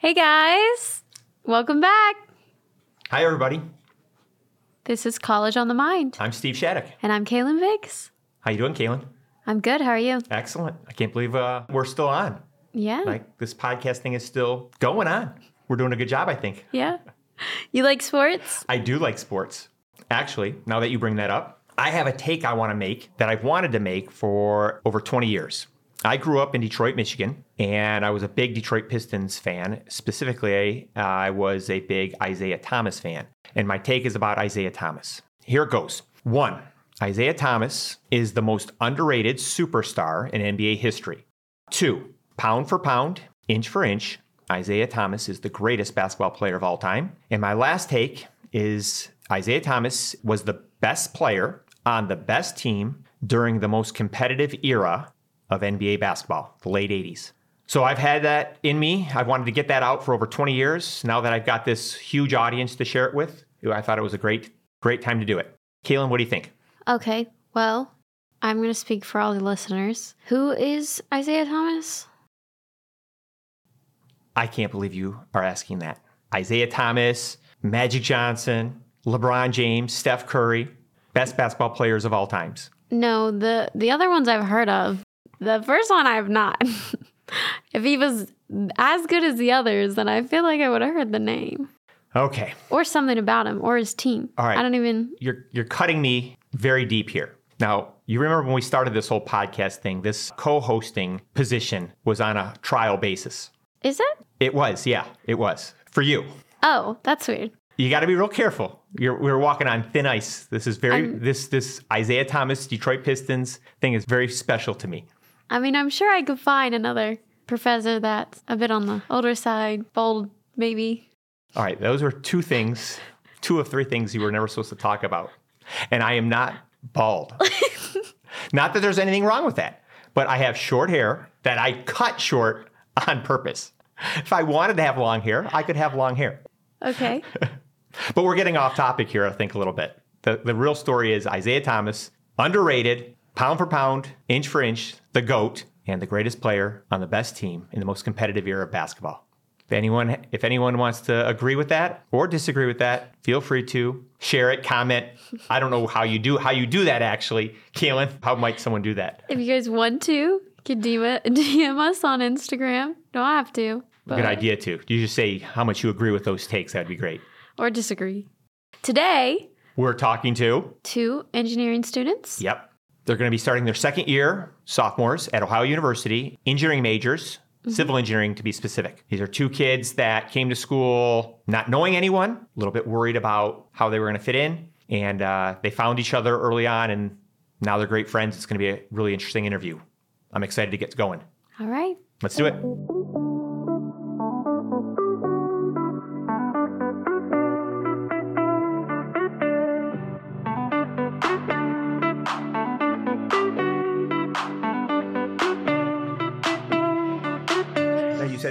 Hey guys, welcome back. Hi, everybody. This is College on the Mind, I'm Steve Shadik. and I'm Kalyn Biggs. How you doing, Kalyn? I'm good. How are you? Excellent. I can't believe uh, we're still on. Yeah. Like this podcast thing is still going on. We're doing a good job, I think. yeah. You like sports? I do like sports. Actually, now that you bring that up, I have a take I want to make that I've wanted to make for over 20 years. I grew up in Detroit, Michigan, and I was a big Detroit Pistons fan. Specifically, uh, I was a big Isiah Thomas fan. And my take is about Isiah Thomas. Here it goes. One, Isiah Thomas is the most underrated superstar in NBA history. Two, pound for pound, inch for inch, Isiah Thomas is the greatest basketball player of all time. And my last take is Isiah Thomas was the best player on the best team during the most competitive era of NBA basketball, the late 80s. So I've had that in me. I've wanted to get that out for over 20 years. Now that I've got this huge audience to share it with, I thought it was a great, great time to do it. Kalyn, what do you think? Okay. Well, I'm going to speak for all the listeners. Who is Isiah Thomas? I can't believe you are asking that. Isiah Thomas, Magic Johnson, LeBron James, Steph Curry, best basketball players of all times. No, the the other ones I've heard of. The first one I've not. if he was as good as the others, then I feel like I would have heard the name Okay, or something about him or his team. All right. I don't even. you're you're cutting me very deep here. Now, you remember when we started this whole podcast thing, this co-hosting position was on a trial basis. Is it? It was, yeah, it was. For you. Oh, that's weird. You got to be real careful. You're, we're walking on thin ice. This is very this this Isiah Thomas Detroit Pistons thing is very special to me. I mean, I'm sure I could find another professor that's a bit on the older side, bold, maybe. All right, those are two things, two of three things you were never supposed to talk about. And I am not bald. not that there's anything wrong with that, but I have short hair that I cut short on purpose. If I wanted to have long hair, I could have long hair. Okay. But we're getting off topic here, I think, a little bit. The, the real story is Isiah Thomas, underrated, pound for pound, inch for inch, the GOAT, and the greatest player on the best team in the most competitive era of basketball. If anyone, if anyone wants to agree with that or disagree with that, feel free to share it, comment. I don't know how you do how you do that actually, Kalyn. How might someone do that? if you guys want to, you can DM, DM us on Instagram. Don't have to. But, Good idea too. You just say how much you agree with those takes. That'd be great. Or disagree. Today, We're talking to two engineering students. Yep. They're going to be starting their second year, sophomores at Ohio University, engineering majors, civil engineering to be specific. These are two kids that came to school not knowing anyone, a little bit worried about how they were going to fit in. And uh, they found each other early on, and now they're great friends. It's going to be a really interesting interview. I'm excited to get going. All right. Let's do it.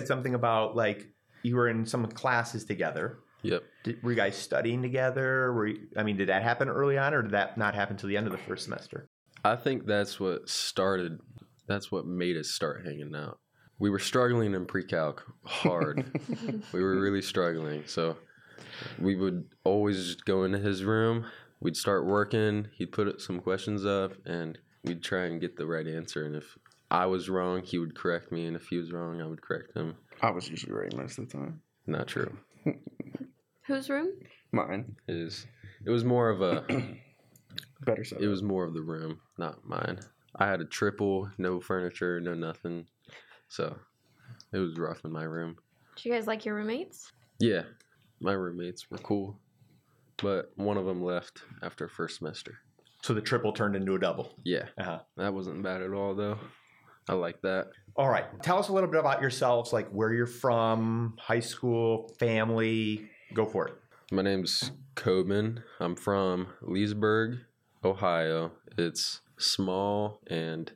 Something about like you were in some classes together. Yep. Did, were you guys studying together? Were you, I mean, did that happen early on, or did that not happen till the end of the first semester? I think that's what started, that's what made us start hanging out. We were struggling in pre calc hard. we were really struggling. So we would always go into his room. We'd start working. He'd put some questions up and we'd try and get the right answer. And if I was wrong, he would correct me. And if he was wrong, I would correct him. I was usually right most of the time. Not true. Whose room? Mine. It, is, it was more of a, Better so. it was more of the room, not mine. I had a triple, no furniture, no nothing. So it was rough in my room. Do you guys like your roommates? Yeah, my roommates were cool, but one of them left after first semester. So the triple turned into a double. Yeah, Uh-huh. that wasn't bad at all though. I like that. All right. Tell us a little bit about yourselves, like where you're from, high school, family. Go for it. My name's Koben. I'm from Leesburg, Ohio. It's small and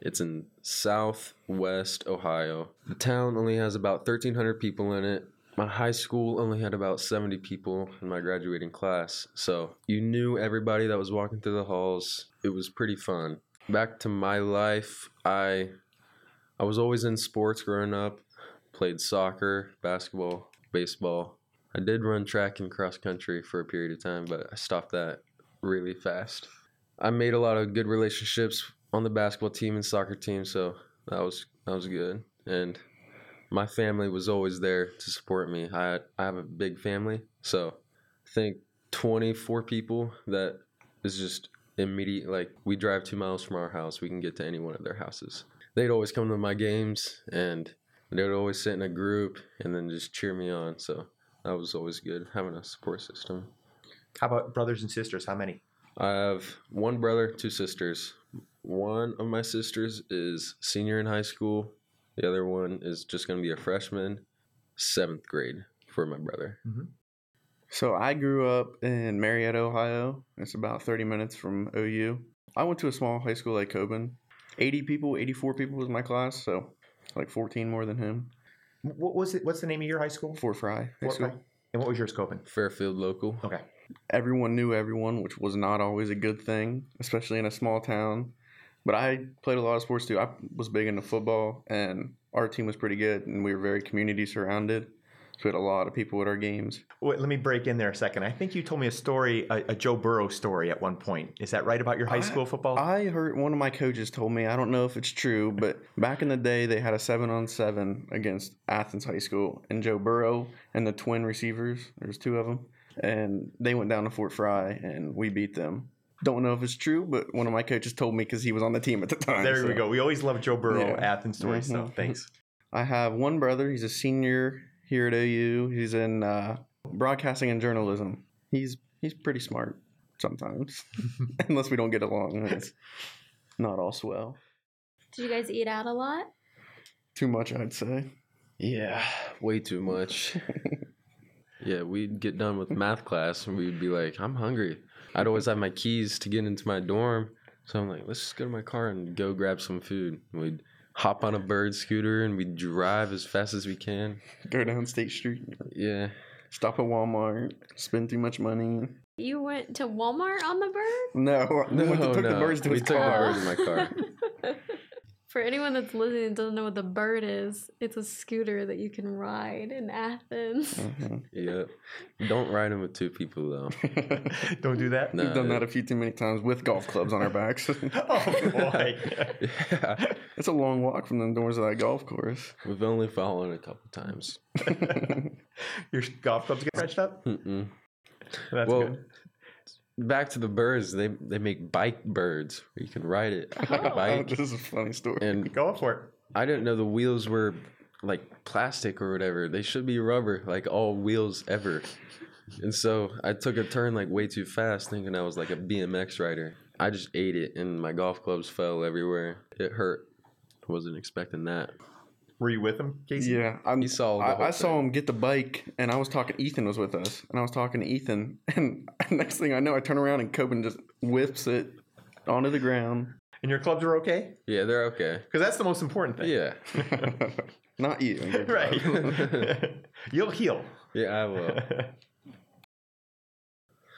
it's in southwest Ohio. The town only has about 1,300 people in it. My high school only had about 70 people in my graduating class. So you knew everybody that was walking through the halls. It was pretty fun. Back to my life, I I was always in sports growing up, played soccer, basketball, baseball. I did run track and cross country for a period of time, but I stopped that really fast. I made a lot of good relationships on the basketball team and soccer team, so that was that was good. And my family was always there to support me. I I have a big family, so I think 24 people that is just immediate like we drive 2 miles from our house, we can get to any one of their houses. They'd always come to my games and they would always sit in a group and then just cheer me on. So that was always good having a support system. How about brothers and sisters? How many? I have one brother, two sisters. One of my sisters is senior in high school. The other one is just going to be a freshman, seventh grade for my brother. Mm-hmm. So I grew up in Marietta, Ohio. It's about 30 minutes from OU. I went to a small high school like Koben. 80 people, 84 people was my class, so like 14 more than him. What was it? What's the name of your high school? Fort Frye High Fort School. Fry. And what was yours, Koben? Fairfield local. Okay. Everyone knew everyone, which was not always a good thing, especially in a small town. But I played a lot of sports too. I was big into football, and our team was pretty good, and we were very community surrounded. So we had a lot of people at our games. Wait, let me break in there a second. I think you told me a story, a, a Joe Burrow story at one point. Is that right about your high I- school football? I heard one of my coaches told me, I don't know if it's true, but back in the day, they had a seven on seven against Athens High School, and Joe Burrow and the twin receivers, there's two of them, and they went down to Fort Frye, and we beat them. Don't know if it's true, but one of my coaches told me because he was on the team at the time. there we go. We always love Joe Burrow Yeah. Athens stories. So Mhm. thanks. I have one brother. He's a senior here at OU. He's in uh, broadcasting and journalism. He's he's pretty smart sometimes, unless we don't get along. It's not all swell. Did you guys eat out a lot? Too much, I'd say. Yeah, way too much. yeah, we'd get done with math class and we'd be like, I'm hungry. I'd always have my keys to get into my dorm. So I'm like, let's just go to my car and go grab some food. We'd hop on a bird scooter and we'd drive as fast as we can. Go down State Street, Yeah. stop at Walmart, spend too much money. You went to Walmart on the bird? No, No, we took the no. birds to we his took the bird in my car. For anyone that's listening and doesn't know what the bird is, it's a scooter that you can ride in Athens. Mhm. Yeah. Don't ride them with two people though. Don't do that. No. We've done that a few too many times with golf clubs on our backs. Oh boy. yeah. it's a long walk from the doors of that golf course. We've only fallen a couple times. Your golf clubs get stretched up. Mm-mm. That's well, good. Back to the birds. They they make bike birds where you can ride it on a Oh. this is a funny story. And Go for it. I didn't know the wheels were like plastic or whatever. They should be rubber, like all wheels ever. And so I took a turn like way too fast, thinking I was like a BMX rider. I just ate it, and my golf clubs fell everywhere. It hurt. Wasn't expecting that. Were you with him, Casey? Yeah, I'm, He saw I, I saw him get the bike, and I was talking. Ethan was with us, and I was talking to Ethan, and next thing I know, I turn around and Koben just whips it onto the ground. And your clubs are okay? Yeah, they're okay. Because that's the most important thing. Yeah, Not you, right. You'll heal. yeah, I will.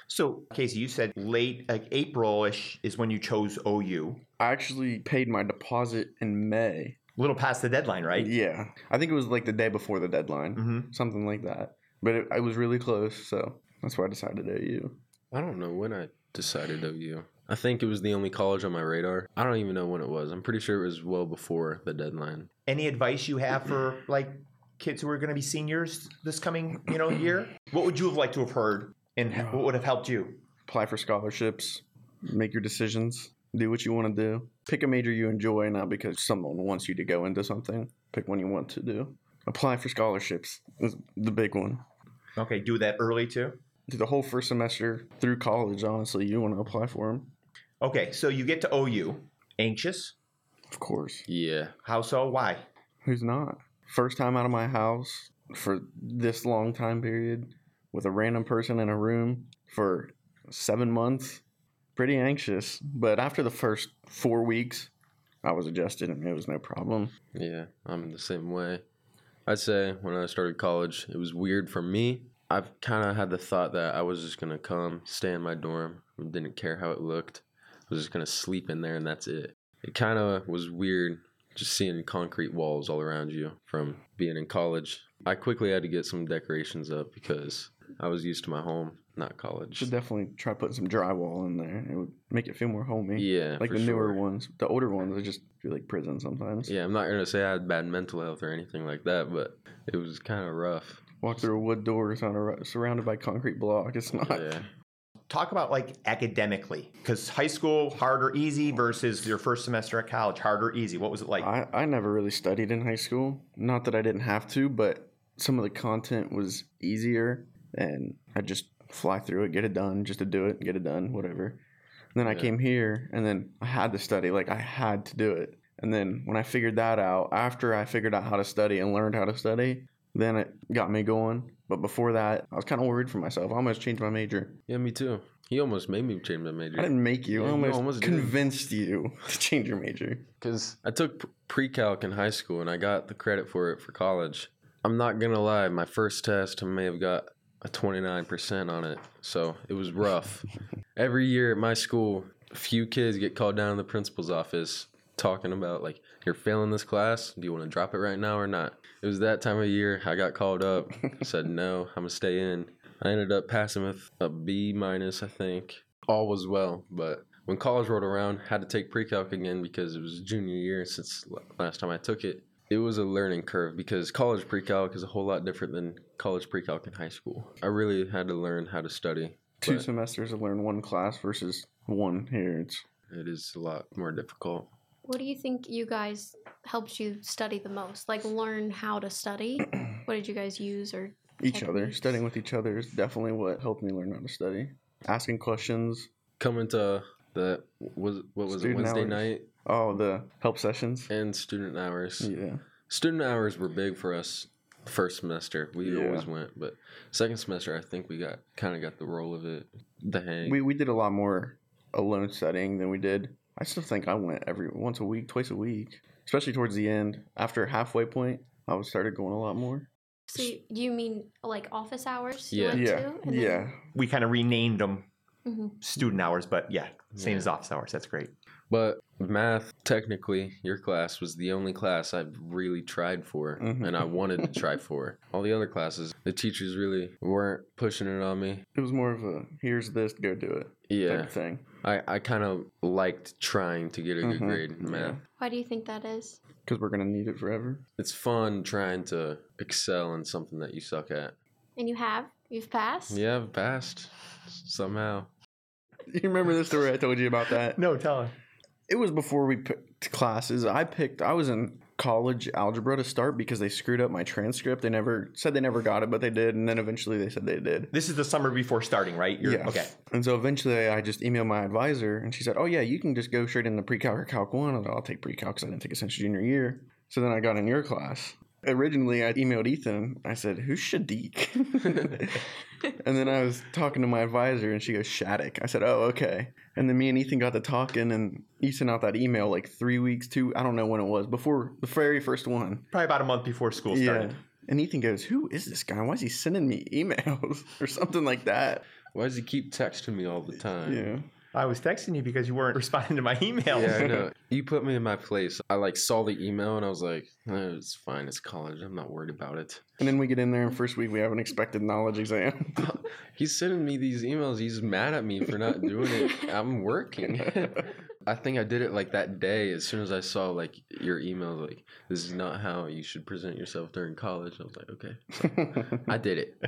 so, Casey, you said late, like April-ish, is when you chose OU. I actually paid my deposit in May. A little past the deadline, right? Yeah, I think it was like the day before the deadline, Mm-hmm. something like that. But it, I was really close, so that's why I decided OU. I don't know when I decided OU. I think it was the only college on my radar. I don't even know when it was. I'm pretty sure it was well before the deadline. Any advice you have for like kids who are going to be seniors this coming, you know, year? What would you have liked to have heard, and what would have helped you? Apply for scholarships, make your decisions, do what you want to do. Pick a major you enjoy, not because someone wants you to go into something. Pick one you want to do. Apply for scholarships is the big one. Okay, do that early too. Do the whole first semester through college, honestly, you want to apply for them. Okay, so you get to OU. Anxious? Of course. Yeah. How so? Why? Who's not? First time out of my house for this long time period with a random person in a room for seven months. Pretty anxious. But after the first four weeks, I was adjusted and it was no problem. Yeah, I'm the same way. I'd say when I started college, it was weird for me. I've kind of had the thought that I was just going to come, stay in my dorm, didn't care how it looked. I was just going to sleep in there and that's it. It kind of was weird just seeing concrete walls all around you from being in college. I quickly had to get some decorations up because I was used to my home, not college. Should definitely try putting some drywall in there. It would make it feel more homey. Yeah, like for the newer sure. ones. The older ones, I just feel like prison sometimes. Yeah, I'm not gonna say I had bad mental health or anything like that, but it was kind of rough. Walk through a wood door surrounded surrounded by concrete block. It's not. Yeah. Talk about like academically, because high school hard or easy versus your first semester at college hard or easy. What was it like? I, I never really studied in high school. Not that I didn't have to, but some of the content was easier and I'd just fly through it, get it done, just to do it, get it done, whatever. And then I Yeah. came here and then I had to study, like I had to do it. And then when I figured that out, after I figured out how to study and learned how to study, then it got me going. But before that, I was kind of worried for myself. I almost changed my major. Yeah, me too. He almost made me change my major. I didn't make you. Yeah, I almost, almost did. convinced you to change your major. because I took pre-calc in high school and I got the credit for it for college. I'm not gonna lie, my first test I may have got a 29% on it, so it was rough. Every year at my school, a few kids get called down to the principal's office talking about like you're failing this class. Do you want to drop it right now or not? It was that time of year. I got called up. said no. I'm gonna stay in. I ended up passing with a B minus, I think. All was well, but when college rolled around, had to take pre-calc again because it was junior year since last time I took it. It was a learning curve because college pre-calc is a whole lot different than college pre-calc in high school. I really had to learn how to study. Two semesters to learn one class versus one here. It's It is a lot more difficult. What do you think you guys helped you study the most? Like learn how to study? what did you guys use or each other. Studying with each other is definitely what helped me learn how to study. Asking questions. Coming to the was what was it Wednesday hours. night Oh, the help sessions. and student hours. Yeah. Student hours were big for us first semester. We Yeah. always went, but second semester I think we got kind of got the roll of it, the hang. We we did a lot more alone studying than we did. I still think I went every once a week, twice a week, especially towards the end. After halfway point, I was started going a lot more. so you, you mean like office hours you Yeah. went Yeah. to? And then- Yeah. we kind of renamed them Mhm. student hours, but yeah, same Yeah. as office hours. That's great. But math, technically, your class was the only class I really tried for Mhm. and I wanted to try for. All the other classes, the teachers really weren't pushing it on me. It was more of a here's this, go do it type Yeah, of thing. I, I kind of liked trying to get a good Mhm. grade in math. Yeah. Why do you think that is? Because we're gonna need it forever. It's fun trying to excel in something that you suck at. And you have? You've passed? Yeah, I've passed somehow. You remember the story I told you about that? No, tell us. It was before we picked classes. I picked. I was in college algebra to start because they screwed up my transcript. They never said they never got it, but they did, and then eventually they said they did. This is the summer before starting, right? You're, yeah. Okay. And so eventually I just emailed my advisor, and she said, "Oh yeah, you can just go straight into pre-calc or calc one." I was like, "I'll take pre-calc because I didn't take since junior year." So then I got in your class. Originally, I emailed Ethan. I said, "Who's Shadik?" and then I was talking to my advisor, and she goes, "Shattuck." I said, "Oh, okay." And then me and Ethan got to talking, and he sent out that email like three weeks, two I don't know when it was before the very first one. Probably about a month before school started. And Ethan goes, "Who is this guy? Why is he sending me emails or something like that?" Why does he keep texting me all the time? Yeah. I was texting you because you weren't responding to my email. Yeah, I know. You put me in my place. I like saw the email and I was like, eh, "It's fine. It's college. I'm not worried about it." And then we get in there, and first week we have an expected knowledge exam. He's sending me these emails. He's mad at me for not doing it. I'm working. I think I did it like that day. As soon as I saw like your email, like this is not how you should present yourself during college. I was like, okay, I did it.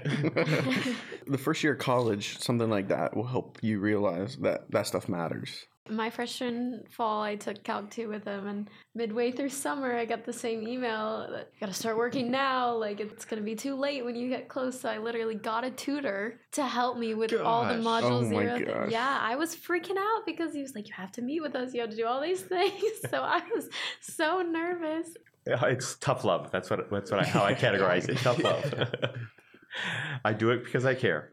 the first year of college, something like that will help you realize that that stuff matters. My freshman fall, I took Calc 2 with him, and midway through summer, I got the same email that you gotta start working now. Like, it's gonna be too late when you get close. So I literally got a tutor to help me with all the Gosh. module Oh zero. Yeah, I was freaking out because he was like, You have to meet with us, you have to do all these things. so I was so nervous. It's tough love. That's what that's what I, how I categorize it. Tough love. I do it because I care.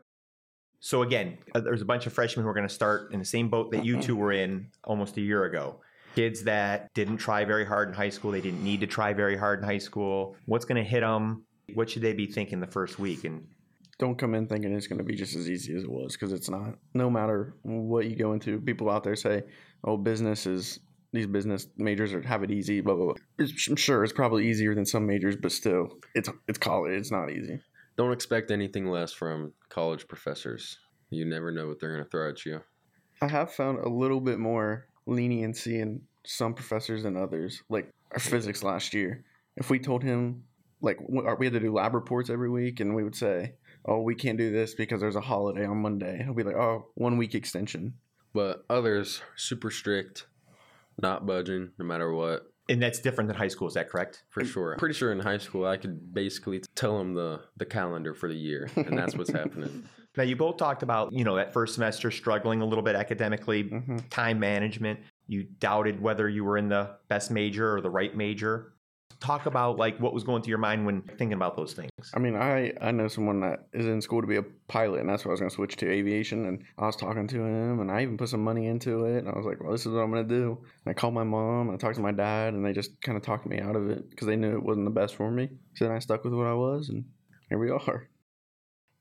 So again, uh, there's a bunch of freshmen who are going to start in the same boat that you two were in almost a year ago. Kids that didn't try very hard in high school, they didn't need to try very hard in high school. What's going to hit them? What should they be thinking the first week? And Don't come in thinking it's going to be just as easy as it was because it's not. No matter what you go into, people out there say, "Oh, business is these business majors are, have it easy. Blah blah. blah. It's, I'm sure it's probably easier than some majors, but still, it's it's college. It's not easy. Don't expect anything less from college professors. You never know what they're going to throw at you. I have found a little bit more leniency in some professors than others. Like our physics last year, if we told him like we had to do lab reports every week, and we would say, "Oh, we can't do this because there's a holiday on Monday," he'll be like, "Oh, one week extension." But others, super strict, not budging no matter what. And that's different than high school. Is that correct? For sure. Pretty sure in high school I could basically tell them the, the calendar for the year, and that's what's happening. Now, you both talked about, you know, that first semester struggling a little bit academically, hmm time management. You doubted whether you were in the best major or the right major. Talk about like what was going through your mind when thinking about those things. I mean, I I know someone that is in school to be a pilot, and that's why I was going to switch to aviation. And I was talking to him, and I even put some money into it. And I was like, "Well, this is what I'm going to do." And I called my mom, and I talked to my dad, and they just kind of talked me out of it because they knew it wasn't the best for me. So then I stuck with what I was, and here we are.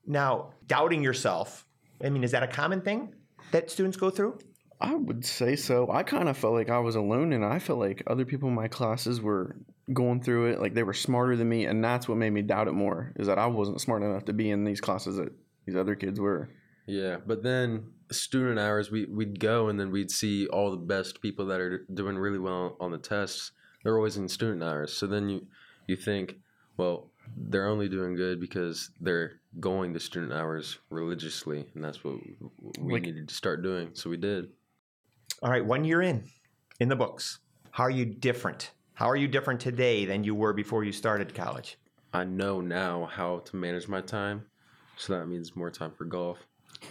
Now, doubting yourself, I mean, is that a common thing that students go through? I would say so. I kind of felt like I was alone, and I felt like other people in my classes were going through it. Like they were smarter than me, and that's what made me doubt it more. Is that I wasn't smart enough to be in these classes that these other kids were. Yeah, but then student hours, we, we'd go and then we'd see all the best people that are doing really well on the tests. They're always in student hours. So then you, you think, well, they're only doing good because they're going to student hours religiously. And that's what we Like- needed to start doing. So we did. All right, one year in, in the books. How are you different? How are you different today than you were before you started college? I know now how to manage my time. So that means more time for golf.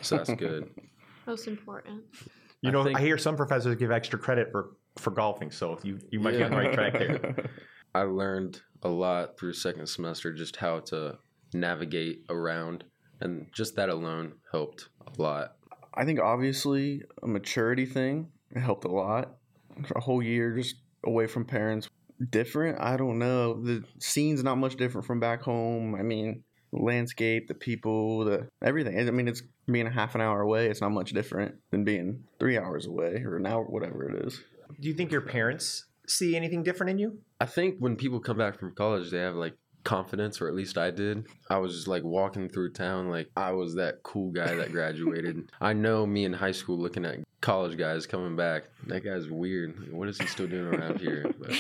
So that's good. Most important. You I know, think- I hear some professors give extra credit for for golfing, so you you might be on the right track there. I learned a lot through second semester just how to navigate around, and just that alone helped a lot. I think obviously a maturity thing it helped a lot. A whole year just away from parents. Different? I don't know. The scene's not much different from back home. I mean, the landscape, the people, the everything. I mean, it's being a half an hour away. It's not much different than being three hours away or an hour, whatever it is. Do you think your parents see anything different in you? I think when people come back from college, they have like confidence, or at least I did. I was just like walking through town, like I was that cool guy that graduated. I know me in high school looking at college guys coming back. That guy's weird. What is he still doing around here? But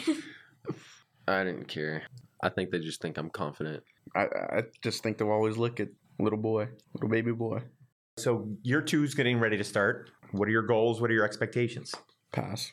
I didn't care. I think they just think I'm confident. I, I just think they'll always look at little boy, little baby boy. So year two's getting ready to start. What are your goals? What are your expectations? Pass.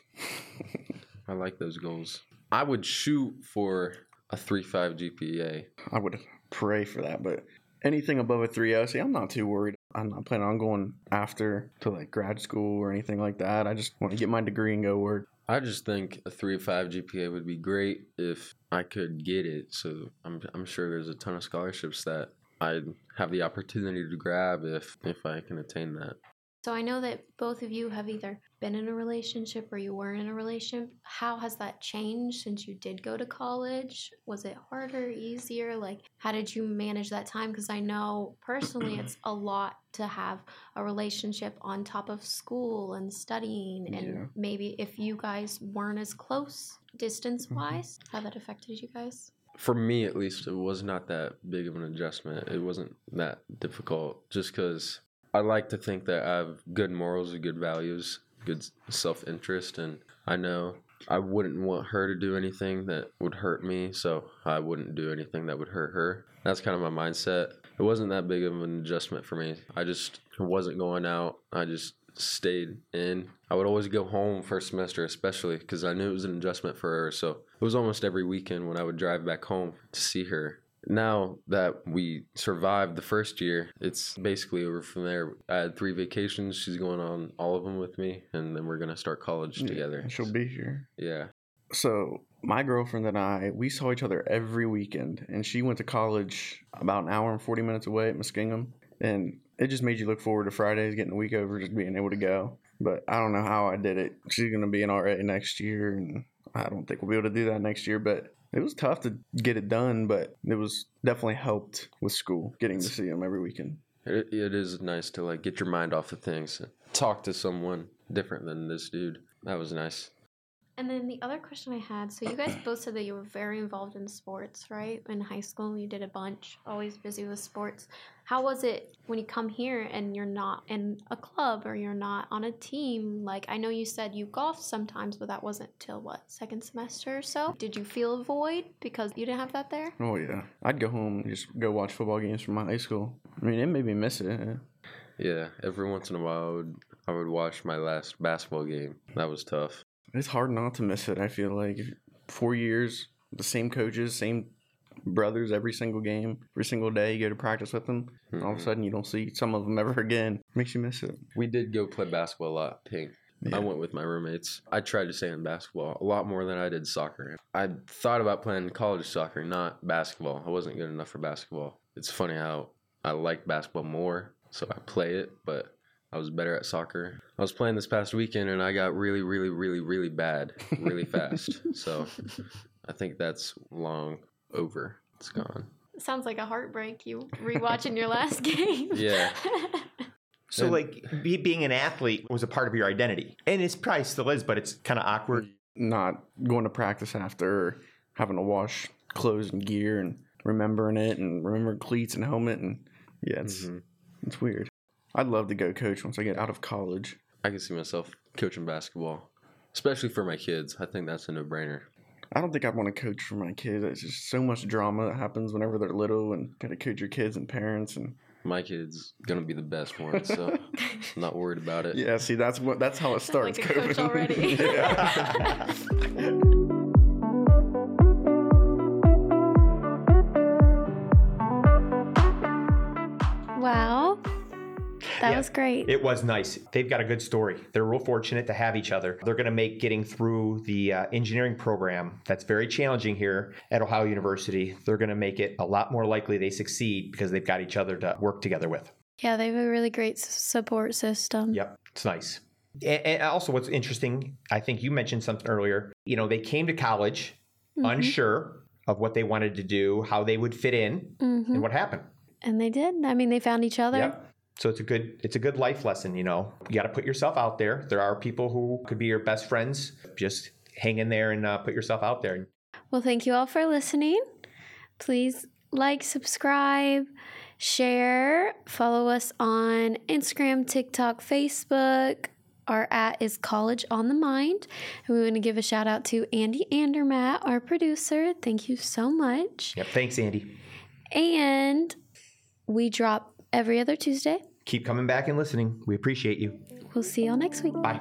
I like those goals. I would shoot for a 3.5 GPA. I would pray for that, but anything above a 3.0, see, I'm not too worried. I'm not planning on going after to like grad school or anything like that. I just want to get my degree and go work. I just think a three five GPA would be great if I could get it. So I'm, I'm sure there's a ton of scholarships that I'd have the opportunity to grab if, if I can attain that. So I know that both of you have either been in a relationship or you were in a relationship. How has that changed since you did go to college? Was it harder, easier? Like, how did you manage that time? Because I know personally it's a lot to have a relationship on top of school and studying. And Yeah. maybe if you guys weren't as close distance mm-hmm. wise, how that affected you guys? For me, at least, it was not that big of an adjustment. It wasn't that difficult just because I like to think that I have good morals and good values, good self interest, and I know I wouldn't want her to do anything that would hurt me, so I wouldn't do anything that would hurt her. That's kind of my mindset. It wasn't that big of an adjustment for me. I just wasn't going out. I just stayed in. I would always go home first semester, especially because I knew it was an adjustment for her. So it was almost every weekend when I would drive back home to see her. Now that we survived the first year, it's basically over from there. I had three vacations. She's going on all of them with me, and then we're gonna start college together. She'll be here. Yeah. So my girlfriend and I, we saw each other every weekend, and she went to college about an hour and forty minutes away at Muskingum, and it just made you look forward to Fridays, getting the week over, just being able to go. But I don't know how I did it. She's gonna be an RA next year, and I don't think we'll be able to do that next year. But it was tough to get it done, but it was definitely helped with school, getting to see him every weekend. It, it is nice to like get your mind off of things, talk to someone different than this dude. That was nice. And then the other question I had so, you guys both said that you were very involved in sports, right? In high school, you did a bunch, always busy with sports. How was it when you come here and you're not in a club or you're not on a team? Like, I know you said you golfed sometimes, but that wasn't till what, second semester or so? Did you feel a void because you didn't have that there? Oh yeah, I'd go home and just go watch football games from my high school. I mean, it made me miss it. yeah. Yeah, every once in a while, I would, I would watch my last basketball game. That was tough. It's hard not to miss it. I feel like four years, the same coaches, same brothers every single game, every single day. You go to practice with them. and All of a Mhm. sudden, you don't see some of them ever again. Makes you miss it. We did go play basketball a lot, pink. Yeah. I went with my roommates. I tried to stay in basketball a lot more than I did soccer. I thought about playing college soccer, not basketball. I wasn't good enough for basketball. It's funny how I like basketball more, so I play it, but I was better at soccer. I was playing this past weekend and I got really, really, really, really bad really fast. so I think that's long over. It's gone. Sounds like a heartbreak. You rewatching your last game. Yeah. So, And- like, be, being an athlete was a part of your identity. And it's probably still is, but it's kind of awkward. Not going to practice after, having to wash clothes and gear, and remembering it, and remembering cleats and helmet, and yeah, it's Mhm. it's weird. I'd love to go coach once I get out of college. I can see myself coaching basketball, especially for my kids. I think that's a no brainer. I don't think I want to coach for my kids. It's just so much drama that happens whenever they're little, and got to coach your kids and parents, and My kid's gonna be the best one, so I'm not worried about it. yeah. See, that's what that's how it starts. like a coach already. That Yeah. was great. It was nice. They've got a good story. They're real fortunate to have each other. They're going to make getting through the uh, engineering program that's very challenging here at Ohio University. They're going to make it a lot more likely they succeed because they've got each other to work together with. yeah, they have a really great s- support system. Yep, it's nice. And, and also, what's interesting, I think you mentioned something earlier. You know, they came to college Mhm. unsure of what they wanted to do, how they would fit in, Mhm. and what happened. And they did. I mean, they found each other. Yep. So it's a good it's a good life lesson, you know. You got to put yourself out there. There are people who could be your best friends. Just hang in there and uh, put yourself out there. Well, thank you all for listening. Please like, subscribe, share, follow us on Instagram, TikTok, Facebook. Our at is College on the Mind. And we want to give a shout out to Andy Andermatt, our producer. Thank you so much. Yep. Thanks, Andy. And we drop every other Tuesday. Keep coming back and listening. We appreciate you. We'll see y'all next week. Bye.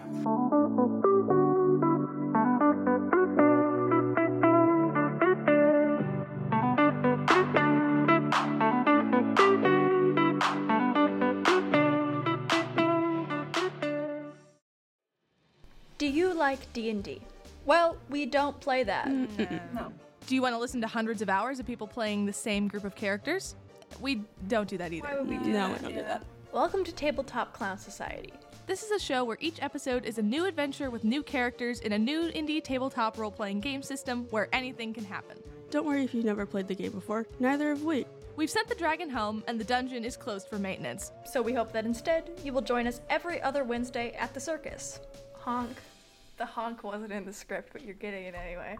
Do you like D&D? Well, we don't play that. No. Do you want to listen to hundreds of hours of people playing the same group of characters? We don't do that either. no, we don't do that. Welcome to Tabletop Clown Society. This is a show where each episode is a new adventure with new characters in a new indie tabletop role playing game system where anything can happen. Don't worry if you've never played the game before, neither have we. We've sent the dragon home and the dungeon is closed for maintenance. So we hope that instead you will join us every other Wednesday at the circus. Honk. The honk wasn't in the script, but you're getting it anyway.